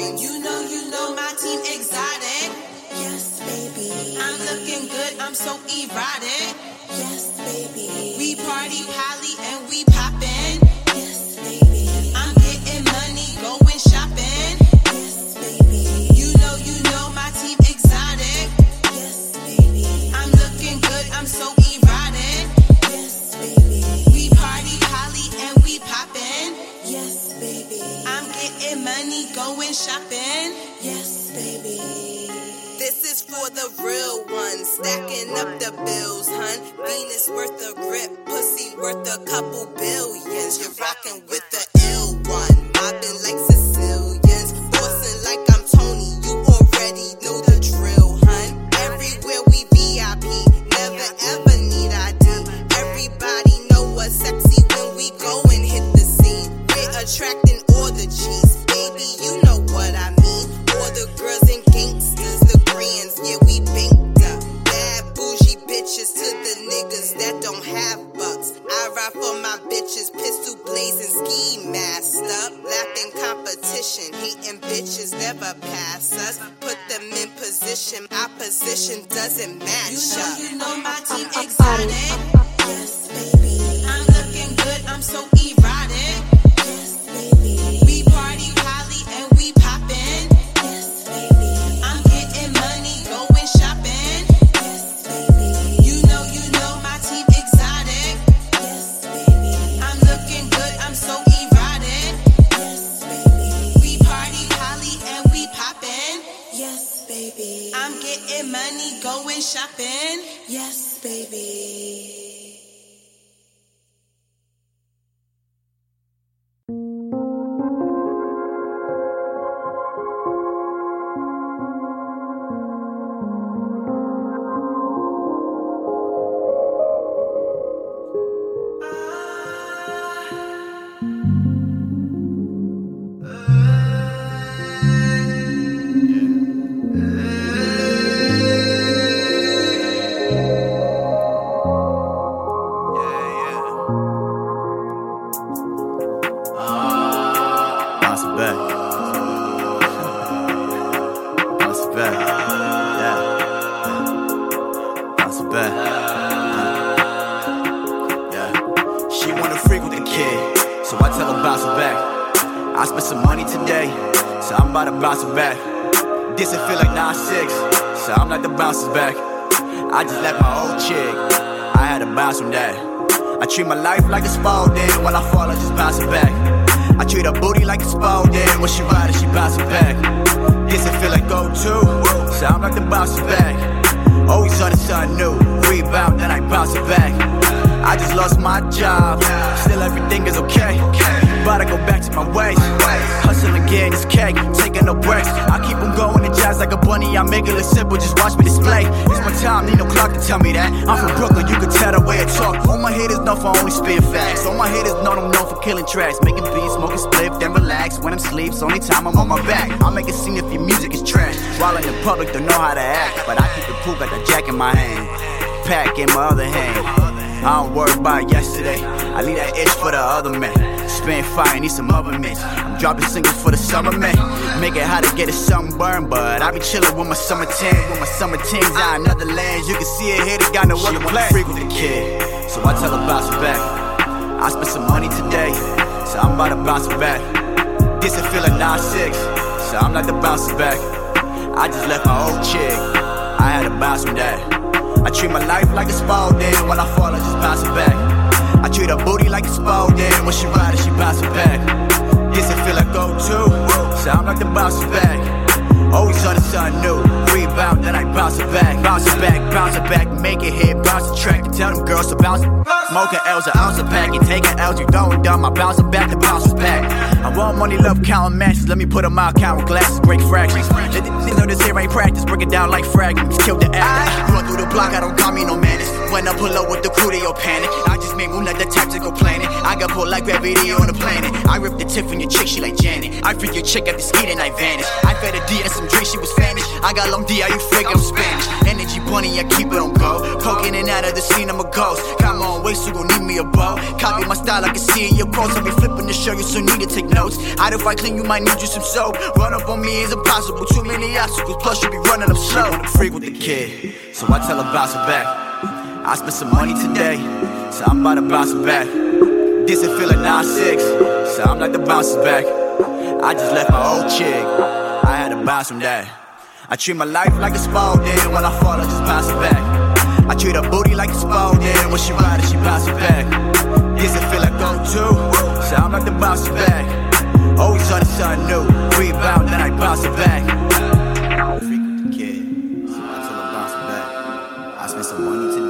Dreams. You know, you know my team exotic. Yes, baby. I'm looking good. I'm so erotic. Yes, baby. We party Polly going shopping. Yes, baby. This is for the real ones, stacking up the bills, hun. Venus worth a grip, pussy worth a couple billions. You're rocking with the my other hand. I don't worry about yesterday. I leave that itch for the other man. Spin fire, need some other mix. I'm dropping singles for the summer man. Make it hot to get a sunburn, but I be chillin' with my summer tan, with my summer tings out in other lands. You can see it here, they got no other plan. Freak with the kid, so I tell her bounce back. I spent some money today, so I'm about to bounce back. This it feel like 9-6, so I'm like the bounce back. I just left my old chick, I had to bounce from that. I treat my life like a Spalding. When I fall, I just bounce it back. I treat her booty like a Spalding. When she ride it, she bounce it back. This it feel like go to. Sound like the bounce back. Always on the sun new. Rebound, then I bounce it back. Bounce it back, bounce it back. Make it hit, bounce the track. And tell them girls to bounce. Smoking L's, an ounce of pack. You taking L's, you throwing dumb. I bounce it back, the bounce is back. I want money, love counting matches. Let me put them out, counting glasses, break fractions. They, they know this here ain't practice. Break it down like fragments. Kill the actor. Run through the block, I don't call me no menace. When I pull up with the crew, they all panic. I make the tactical planet. I got pulled like gravity on the planet. I rip the tip from your chick, she like Janet. I freak your chick at the and I vanish. I fed a D and some drink, she was famished. I got long D, are you fake? I'm Spanish. Energy bunny, I keep it on go. Poking in out of the scene, I'm a ghost. Come on, wait, so gon' need me a bow. Copy my style, I can see in your quotes. I be flipping to show you, so need to take notes. I'd if I clean, you might need you some soap. Run up on me is impossible, too many obstacles. Plus, you be running up slow. I'm freak with the kid, so I tell her bounce back. I spent some money today, so I'm about to bounce back. This is feeling 9-6, so I'm like the bounces back. I just left my old chick, I had to bounce from that. I treat my life like a small Spalding, when I fall I just bounce back. I treat her booty like a small Spalding, when she ride it she bounce back. This it feel like go to, so I'm like the bounces back. Always on the sun new, rebound then I bounce it back. Freak the kid, so I bounce back. I spent some money today,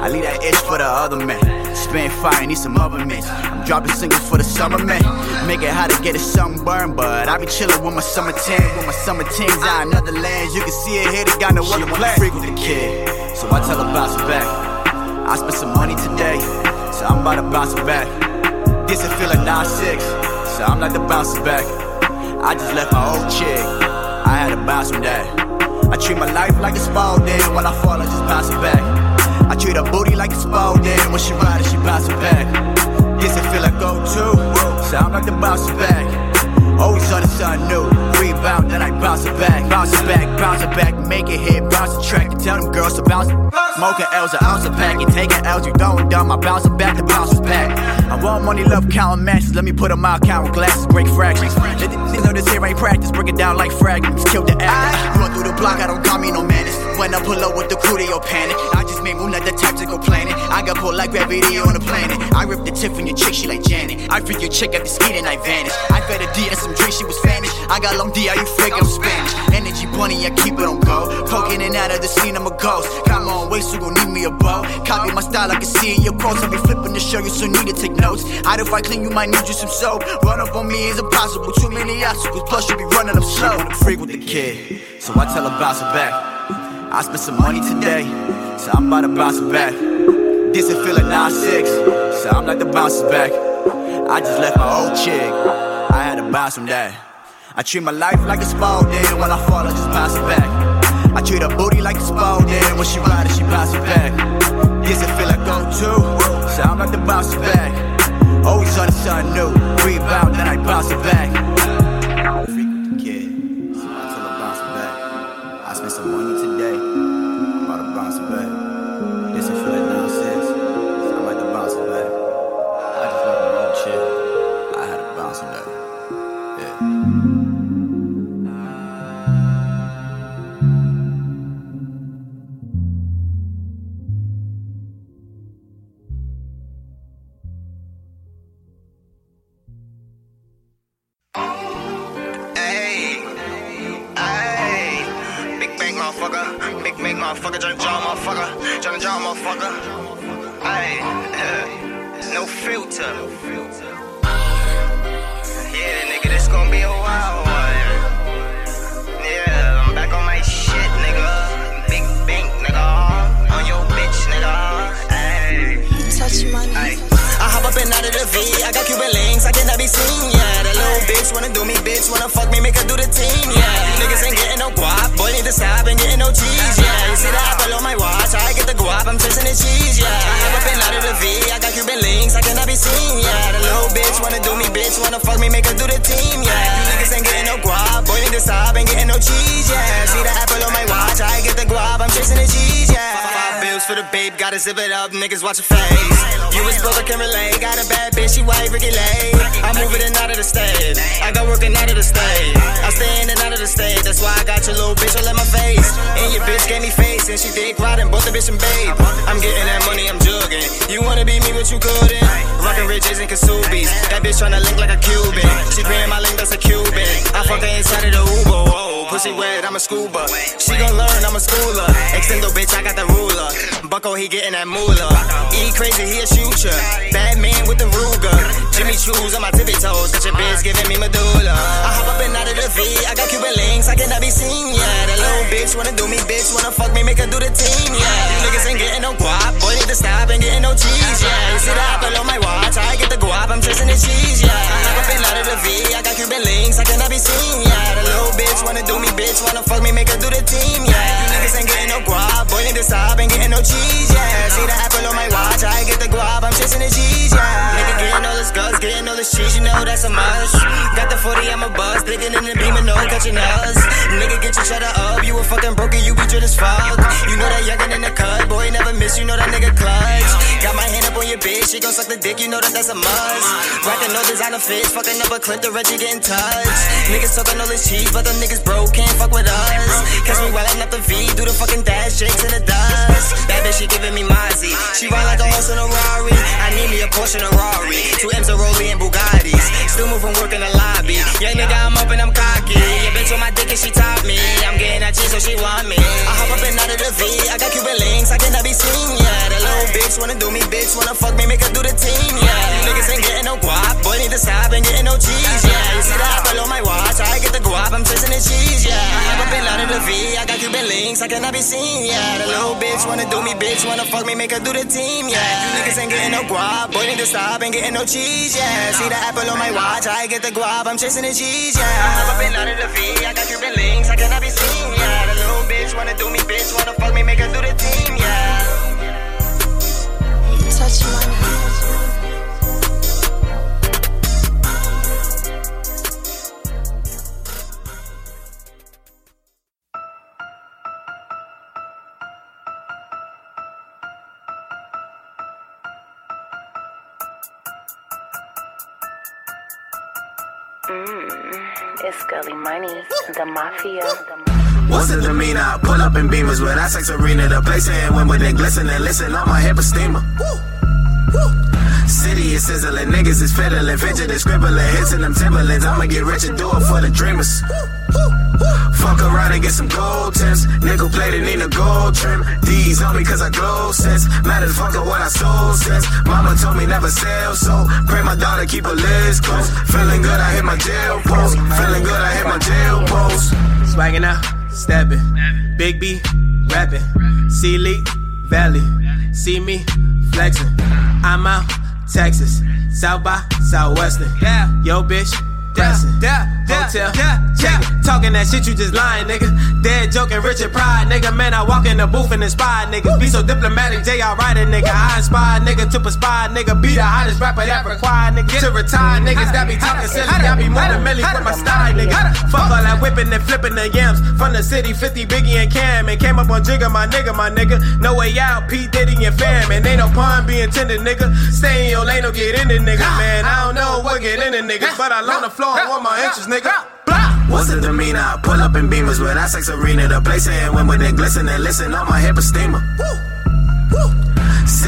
I leave that itch for the other man. Spend fire, need some other men. I'm dropping singles for the summer man. Make it hard to get a sunburn, but I be chillin' with my summer tan, with my summer teens out in other lands. You can see it here, they got no other plan. Freak with the kid, so I tell her bounce back. I spent some money today, so I'm about to bounce it back. This it feel like 9-6, so I'm like the bounce back. I just left my old chick, I had to bounce from that. I treat my life like a day, while I fall, I just bounce it back. I treat her booty like a Spalding. When she ride it, she bounce it back. Yes, it feel like go-to. Sound like the bounce back. Always on the sun new. Rebound, then I bounce it back. Bounce it back, bounce it back. Make it hit, bounce the track. And tell them girls to bounce. Smoking L's, an ounce of pack. And taking L's, you throwing dumb. I bounce it back, the bounce is back. I want money, love counting matches. Let me put my account with glasses, break fractions. These know this here ain't practice. Break it down like fragments. Kill the actor. Run through the block, I don't call me no manners. When I pull up with the crew, they all panic. I just made moonlight the tactical planet. I got pulled like gravity on the planet. I rip the tip from your chick, she like Janet. I freak your chick at the speed and I vanish. I fed a D and some drink, she was vanished. I got long D, how you figure I'm Spanish? Energy bunny, I keep it on go. Poking in out of the scene, I'm a ghost. Got my own way, so gon' need me a bow. Copy my style, I can see in your quotes. I be flipping the show you, so need to take notes. I'd if I clean, you might need you some soap. Run up on me is impossible, too many obstacles. Plus, you be running up slow. I'm freak with the kid, so I tell her bounce it back. I spent some money today, so I'm about to bounce back. This is feeling 9-6, so I'm like the bounces back. I just left my old chick, I had to bounce from that. I treat my life like a Spalding, when I fall, I just bounce back. I treat her booty like a Spalding, when she ride it, she bounce back. This it feel like go-to, so I'm like the bounces back. Always on the sun new, rebound, then I bounce it back. Freak the kid, motherfucker. Big bang, motherfucker. Tryna draw, motherfucker. Tryna draw, motherfucker. Ayy, yeah. Uh, no filter. Yeah, nigga, this gon' be a wild money. And out of the V. I got Cuban links, I cannot be seen. Yeah, that little bitch wanna do me, bitch wanna fuck me, make her do the team. Yeah, you niggas ain't getting no guap, boy need to stop and getting no cheese. Yeah, you see the apple on my watch, I get the guap, I'm chasing the cheese. Yeah, I hop up and out of the V. I got Cuban links, I cannot be seen. Yeah, that little bitch wanna do me, bitch wanna fuck me, make her do the team. Yeah, you niggas ain't getting no guap, boy need to stop and getting no cheese. Yeah, see the apple on my watch, I get the guap, I'm chasing the cheese. Yeah, five bills for the babe, gotta zip it up, niggas watch your face. You was broke, I relate. Got a bad bitch, she white, Ricky Lay. I'm moving in out of the state. I got working out of the state. I stay in out of the state. That's why I got your little bitch all in my face. And your bitch gave me face, and she dick riding both the bitch and babe. I'm getting that money, I'm jugging. You wanna be me, but you couldn't. Rockin' riches and Kasubis. That bitch tryna link like a Cuban. She paying my link, that's a Cuban. I fuck her inside of the Uber. Whoa, pussy wet, I'm a scuba. She gon' learn, I'm a schooler. Extendo bitch, I got the ruler. Bucko, he getting that moolah. E crazy, he a shooter. Bad man with the Ruger. Jimmy Choo's on my tippy toes. Got your bitch giving me medulla. I hop up and out of the V. I got Cuban links, I cannot be seen, yeah. That little bitch wanna do me, bitch. Wanna fuck me, make her do the team, yeah. You niggas ain't getting no guap. Boy, need to stop and getting no cheese, yeah. You see the apple on my watch. I get the guap, I'm chasing the cheese, yeah. I hop up and out of the V. I got Cuban links, I cannot be seen, yeah. That little bitch wanna do me, bitch. Wanna fuck me, make her do the team, yeah. You niggas ain't getting no guap. Boy, to stop and getting no cheese, yeah. See the apple on my watch. I get the guap, I'm chasing the cheese, yeah. Nigga getting all this guts, getting all this cheese, you know that's a must. Got the 40, I'm a buzz. Digging in the beam and no catching us. Nigga, get your shutter up. You a fucking broken, you be dread as fuck. You know that youngin' in the cut, boy, never miss, you know that nigga clutch. Got my hand up on your bitch, she gon' suck the dick, you know that that's a must. Rockin' no designer fits, fucking up a clip, the Reggie getting touched. Niggas talking all this cheese, but them niggas broke, can't fuck with us. Catch me I'm up the V, do the fucking dash, shakes in the dust. Bad bitch, she giving me Mozzie. She ride like a horse in a Rari. I need me a Porsche and a Rari. Two M's a Rollie and Bugattis. Still moving, work in the lobby. Young nigga, I'm up and I'm cocky. Your bitch on my dick and she top me. I'm getting that cheese, so she want me. I hop up and out of the V. I got Cuban links, I cannot be seen, yeah. The little bitch wanna do me, bitch. Wanna fuck me, make her do the team, yeah. You niggas ain't getting no guap. Boy, need to stop and getting no cheese, yeah. You see the apple on my watch. I get the guap, I'm chasing the cheese, yeah. I hop up and out of the V. I got Cuban links, I cannot be seen, yeah. The little bitch wanna do me, bitch. Wanna fuck me, make her do the team, yeah. You niggas ain't getting no guap. Boy, need to stop and getting no cheese, yeah. See the apple on my watch. I try to get the guap, I'm chasing the cheese, yeah. I hop up and out of the V. I got Cuban links, I cannot be seen, yeah. The little bitch wanna do me, bitch. Wanna fuck me, make her do the team, yeah. Touch money. It's Gully Money, the Mafia. What's the demeanor? I pull up in beamers with that sex arena. The place ain't win with it glisten and listen on my hip a steamer. City is sizzling, niggas is fiddling, fidgeting, scribbling, hits in them Timberlands. I'ma get rich and do it for the dreamers. Fuck around and get some gold tips. Nickel plated, need a gold trim. D's on me cause I glow sense. Matters fuck up what I sold sense. Mama told me never sell, so pray my daughter keep her lids close. Feeling good, I hit my jail post. Feeling good, I hit my jail post. Swagging out, stepping. Big B, rapping. C Elite, Valley. See me, flexing. I'm out, Texas. South by Southwestern. Yeah. Yo, bitch, dancing. Yeah, Hotel, check it. Talking that shit, you just lying, nigga. Dead joking, Richard Pryor, nigga. Man, I walk in the booth and inspire niggas. Be so diplomatic, J.R. Writer, nigga. I inspire nigga to perspire, nigga. Be the hottest rapper that require, nigga. To retire, niggas that be talking silly. I be more than Millie with my style, nigga. Fuck all that whipping and flipping the yams. From the city, 50 Biggie and Cam. And came up on Jigga, my nigga, my nigga. No way out, P. Diddy and fam. And ain't no pun be intended, nigga. Stay in your lane, don't get in it, nigga. Man, I don't know what get in it, niggas. But I on the floor, I want my inches, nigga. What's the demeanor? I pull up in beamers with that sex arena. The place ain't win with it glisten and listen on my hip a steamer.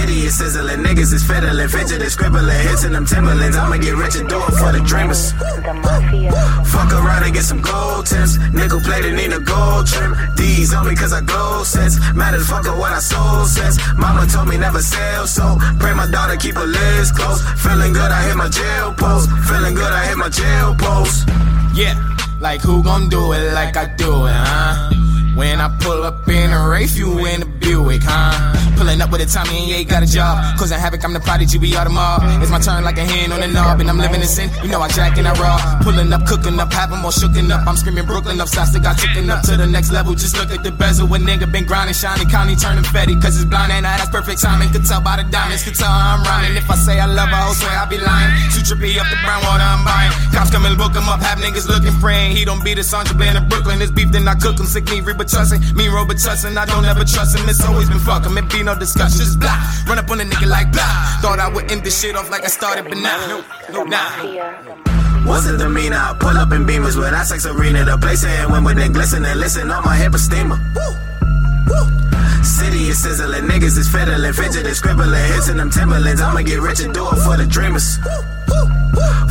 City is sizzling, niggas is fiddling, fidgeting, scribbling, hits in them Timberlands. I'ma get rich and do it for the dreamers. Fuck around and get some gold tips. Nickel plated, need a gold trim. D's on me cause I glow sense. Matters fuck up what I sold sense. Mama told me never sell, so pray my daughter keep her lids close. Feeling good, I hit my jail post. Feeling good, I hit my jail post. Yeah, like who gon' do it like I do it, huh? When I pull up in a Wraith, you in a Buick, huh? Pulling up with a Tommy and you ain't got a job. Causing havoc, I'm the prodigy, we all the mob. It's my turn like a hand on the knob, and I'm living in sin. You know I jack and I raw. Pulling up, cooking up, have 'em all shooken up. I'm screaming Brooklyn up, shots that got chicken up to the next level. Just look at the bezel. A nigga been grinding, shining, county turning fetty. Cause it's blind and I, that's perfect timing. Could tell by the diamonds, could tell I'm rhyming. If I say I love her, I'll swear I be lying. Too trippy up the brown water, I'm buying. Cops come and book 'em up, have niggas looking, praying. He don't be the Sandra Band of Brooklyn. It's beef, then I cook 'em. Sick me, but trusting. Me, Robert Trusting. I don't ever trust him. It's always been fuck him. It be no discussion. Just blah. Run up on a nigga like blah. Thought I would end this shit off like I started, but nah. Nah. What's the demeanor? I pull up in beamers with that sex arena. The place ain't win with it glisten and listen on my hip steamer. City is sizzling, niggas is fiddling, fidgeting, scribbling, hits in them Timberlands. I'ma get rich and do it for the dreamers.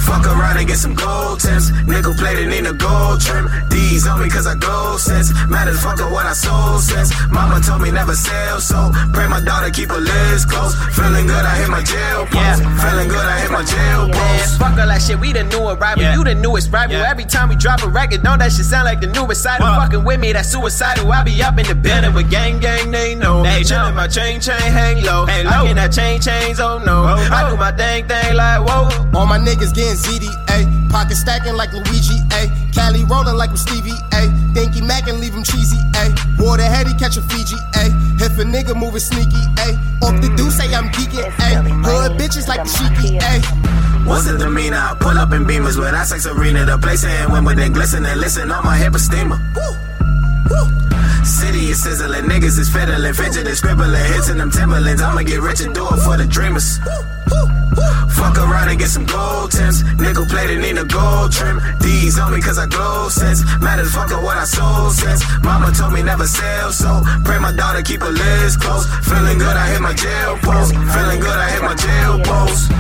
Fuck around and get some gold tips. Nickel plated, in a gold trim. D's on me cause I gold sense. Matter the fuck of what I sold since. Mama told me never sell, so pray my daughter keep her lids close. Feeling good, I hit my jail post. Feeling good, I hit my jail Man, post. fuck all that shit, we the new arrival. You the newest rival. Every time we drop a record, don't that shit sound like the newest side. Fucking with me, that's suicidal. I be up in the building with gang, gang, they know. They chillin' my chain, chain, hang low. hang I cannot change chains, oh no. Oh, I do my dang thing like whoa. All my niggas getting ZD, ayy. Pocket stacking like Luigi, ayy. Cali rolling like I'm Stevie, ayy. Dinky Mac and leave him cheesy, ayy. Water heady, catch a Fiji, ayy. If a nigga moving sneaky, ayy. Off the do say I'm geeking, ayy. Hood bitches like the sheeky, ayy. What's the demeanor? I pull up in beamers with I sex arena. The place ain't but then glisten and listen on my hip a steamer. City is sizzling, niggas is fiddling, fidgeting, scribbling, hits in them Timberlands. I'ma get rich and do it for the dreamers. Fuck around and get some gold tips. Nickel plated, need a gold trim. D's on me cause I glow sense. Matter the fuck what I sold since. Mama told me never sell, so pray my daughter keep her lids close. Feeling good, I hit my jail post. Feeling good, I hit my jail post.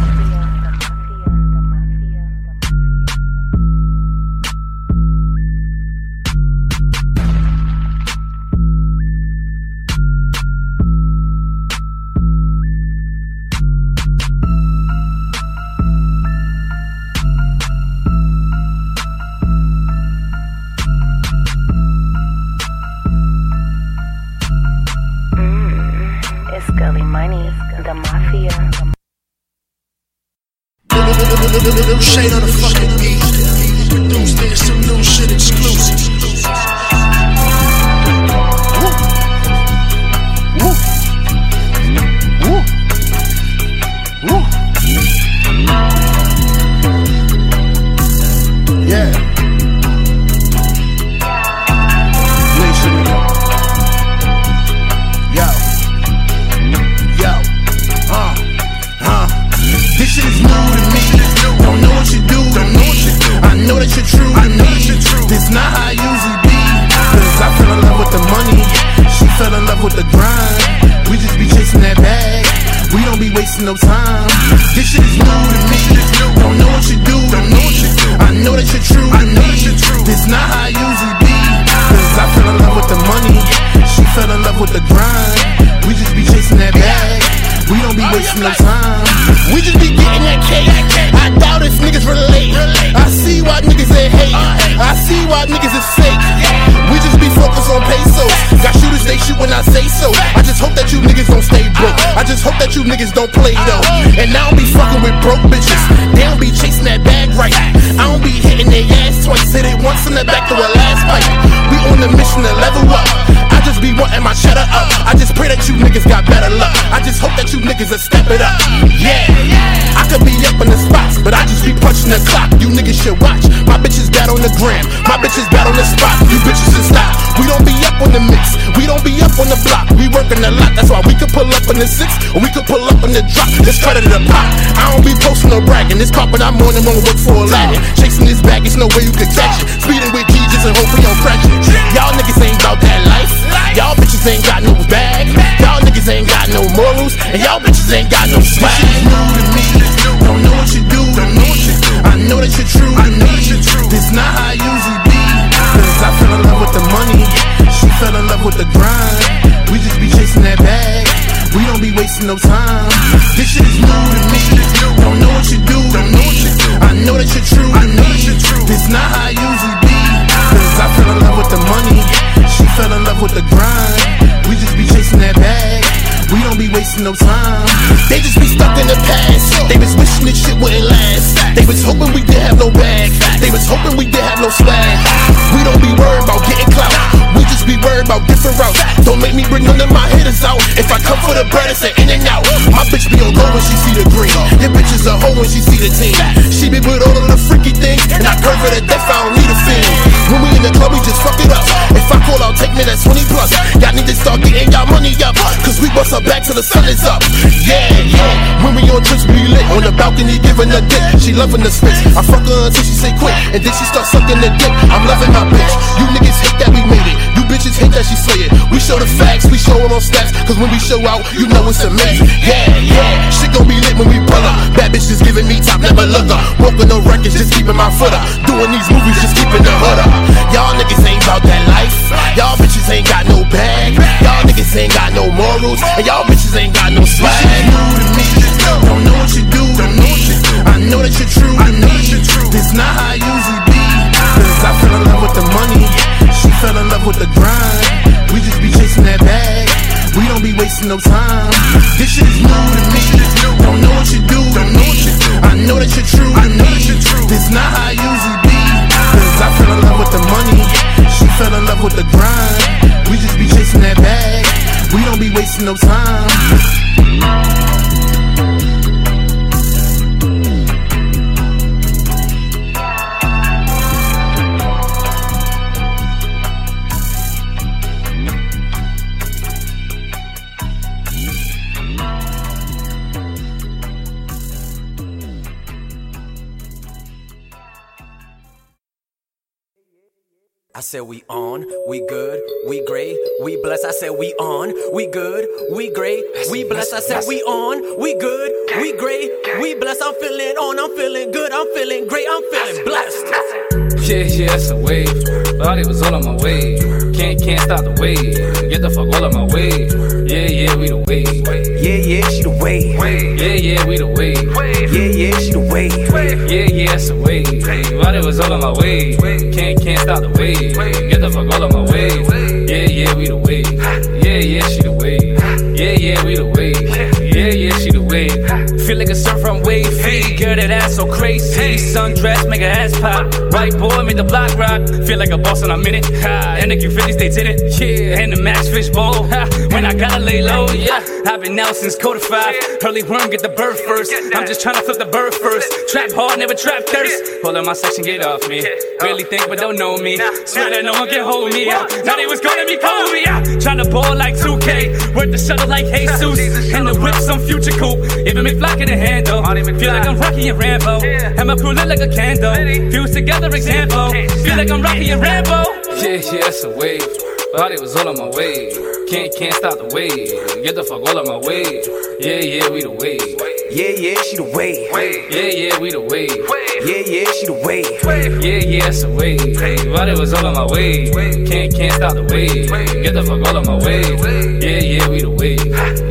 Little shade on the fucking beat. Produce this, some new shit exclusive. That niggas will step it up. Yeah, I could be up in the spots, but I just be punching the clock. You niggas should watch. My bitches bad on the gram. My bitches bad on the spot. You bitches should stop. We don't be up on the mix. We don't be up on the block. We working a lot. That's why we could pull up in the six or we could pull up in the drop. Let's cut it the pop. I don't be posting or bragging. This carpet I'm on and won't work for a Aladdin. Chasing this bag, it's no way you could catch it. Speeding with just and hope don't crash it. Y'all niggas ain't about that life. Y'all bitches ain't got no bag. Y'all ain't got no morals. And y'all bitches ain't got no swag. Is new to me. Don't know what you do. Don't know you. I know that you're true to me. This not how I usually be. Cause I fell in love with the money. She fell in love with the grind. We just be chasing that bag. We don't be wasting no time. Past. They was wishing this shit wouldn't last. They was hoping we didn't have no bag. They was hoping we didn't have no swag. We don't be worried about getting clout. We just be worried about different routes. Don't make me bring none of my hitters out. If I come for the bread, it's an in and out. My bitch be on go when she see the green. Your bitch is a hoe when she see the team. She be with all of the freaky things. And I curve her to death, I don't need a fiend. When we in the club, we just fuck it up. If I call out, take me that 20 plus. Y'all need to start getting y'all money up. We bust her back till the sun is up. Yeah, yeah. When we on trips, we lit. On the balcony, giving a dick. She loving the space. I fuck her until she say quit. And then she start sucking the dick. I'm loving my bitch. You niggas hate that we made it. You bitches hate that she slay it. We show the facts, we show it on steps. Cause when we show out, you know it's amazing. Yeah, yeah. Shit gon' be lit when we pull up. Bad bitches giving me top, never look up. Broken no records, just keeping my foot up. Doing these movies, just keeping the hood up. Y'all niggas ain't about that life. Y'all ain't got no bag. Y'all niggas ain't got no morals. And y'all bitches ain't got no swag. New to me. Don't know what you do to me. I know that you're true to me. This not how I usually be. Cause I fell in love with the money. She fell in love with the grind. We just be chasing that bag. We don't be wasting no time. This shit is new to me. Don't know what you do to me. I know that you're true to me. This not how I usually be. Cause I fell in love with the money. Fell in love with the grind. We just be chasing that bag. We don't be wasting no time. Said we on, we good, we great, we blessed. I said we on, we good, we great, we blessed. I said we on, we good, we great, we blessed. I'm feeling on, I'm feeling good, I'm feeling great, I'm feeling blessed. Yeah, yeah, it's a wave. Thought it was all on my way. Can't, can't stop the wave. Get the fuck all on my way. Yeah, yeah, we the wave. Yeah, yeah, she the wave. Yeah, yeah, we the wave. Yeah, yeah, she the wave. Yeah, yeah, it's a wave. Thought it was all on my way. Can't, can't stop the wave. Get the fuck all on my way. Yeah, yeah, we the wave. Yeah, yeah, she the wave. Yeah, yeah, we the wave. Yeah, yeah, she the wave. Feel like a surf from wave feet. Girl, that ass so crazy. Sundress, make her ass pop. White boy, make the block rock. Feel like a boss in a minute. Ha, and the Q50 stays in it. Yeah, and the max fish bowl. Ha, when I gotta lay low, yeah. I've been out since five. Early worm, get the bird first. I'm just trying to flip the bird first. Trap hard, never trap thirst. Pull up my section, get off me. Really think, but don't know me. Swear that no one can hold me. Now they was gonna be cold. Yeah. Trying to ball like 2K. Work the shuttle like Jesus. And the whip some future coupe. Even McFly can handle. Feel like I'm Rocky and Rambo. And my crew lit like a candle. Fuse together example. Feel like I'm Rocky and Rambo. Yeah, yeah, it's a wave. Thought it was all on my way. Can't, can't stop the wave. Get the fuck all on my way. Yeah, yeah, we the wave. Yeah, yeah, she the wave. Yeah, yeah, we the wave. Yeah, yeah, she the wave. Yeah, yeah, it's a wave. Thought it was all on my way. Can't, can't stop the wave. Get the fuck all on my way. Yeah, yeah, we the wave.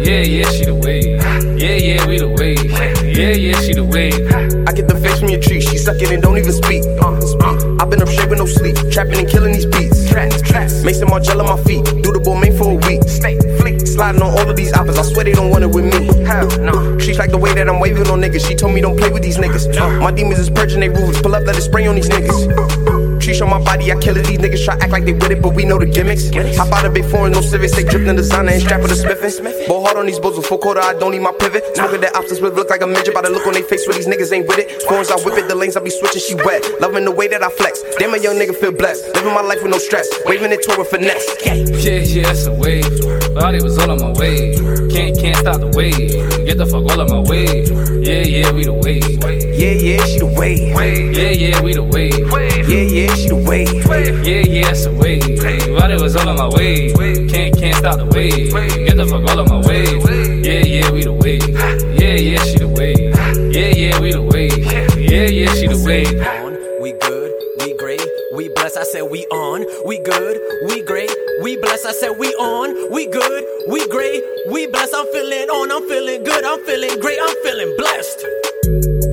Yeah, yeah, she the wave. Yeah, yeah, we the wave. Yeah, yeah, she the wave. I get the face from your tree, she suck it and don't even speak. Uh, uh, I've been up straight with no sleep, trapping and killing these beats. Maison Margiela my feet, do the ball Sliding on all of these apples, I swear they don't want it with me. Hell no. She's like the way that I'm waving on niggas. She told me don't play with these niggas. Uh, my demons is purging they roofs, pull up, let it spray on these niggas. Trees on my body, I kill it. These niggas try act like they with it, but we know the gimmicks. Hop out of big foreign, no civics. They dripped in designer and strap with a smithing. Ball hard on these bulls with full quarter, I don't need my pivot. Smoking that options with look like a midget. By the look on their face where these niggas ain't with it. Foreigns, I whip it, the lanes I be switching, she wet. Loving the way that I flex. Damn, a young nigga feel blessed. Living my life with no stress. Waving it toward finesse. Yeah, yeah, that's a wave. It was all on my way. Can't, can't stop the wave. Get the fuck all on my way. Yeah, yeah, we the wave. Yeah, yeah, she the wave. Yeah, yeah, we the wave. Yeah, yeah, she the wave. Yeah, yeah, it's a wave. It was all on my way. Can't, can't stop the wave. Get the fuck all on my way. Yeah, yeah, we the wave. Yeah, yeah, she the wave. Yeah, yeah, we the wave. Yeah, yeah, she the wave. We good, we great, we blessed. I said we on, we good, we great, we blessed. I said we on, we good, we great, we blessed. I'm feeling on, I'm feeling good, I'm feeling great, I'm feeling blessed.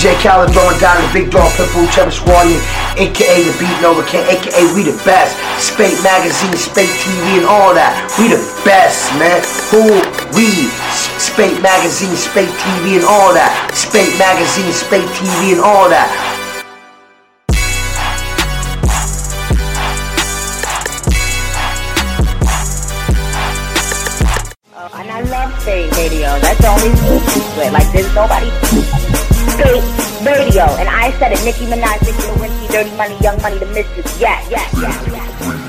DJ Khaled throwing down the big dog Pitbull Trevor Squallion, aka the Beat Nova King, aka we the best. Spate Magazine, Spate TV, and all that. We the best, man. Who we? Spate Magazine, Spate TV, and all that. Spate Magazine, Spate TV, and all that. And I love Spate Radio. That's the only with. Like, there's nobody. Spate Radio. And I said it. Nicki Minaj, Nicki Lewinsky, Dirty Money, Young Money, the Mistress. Yeah, yeah, yeah, yeah.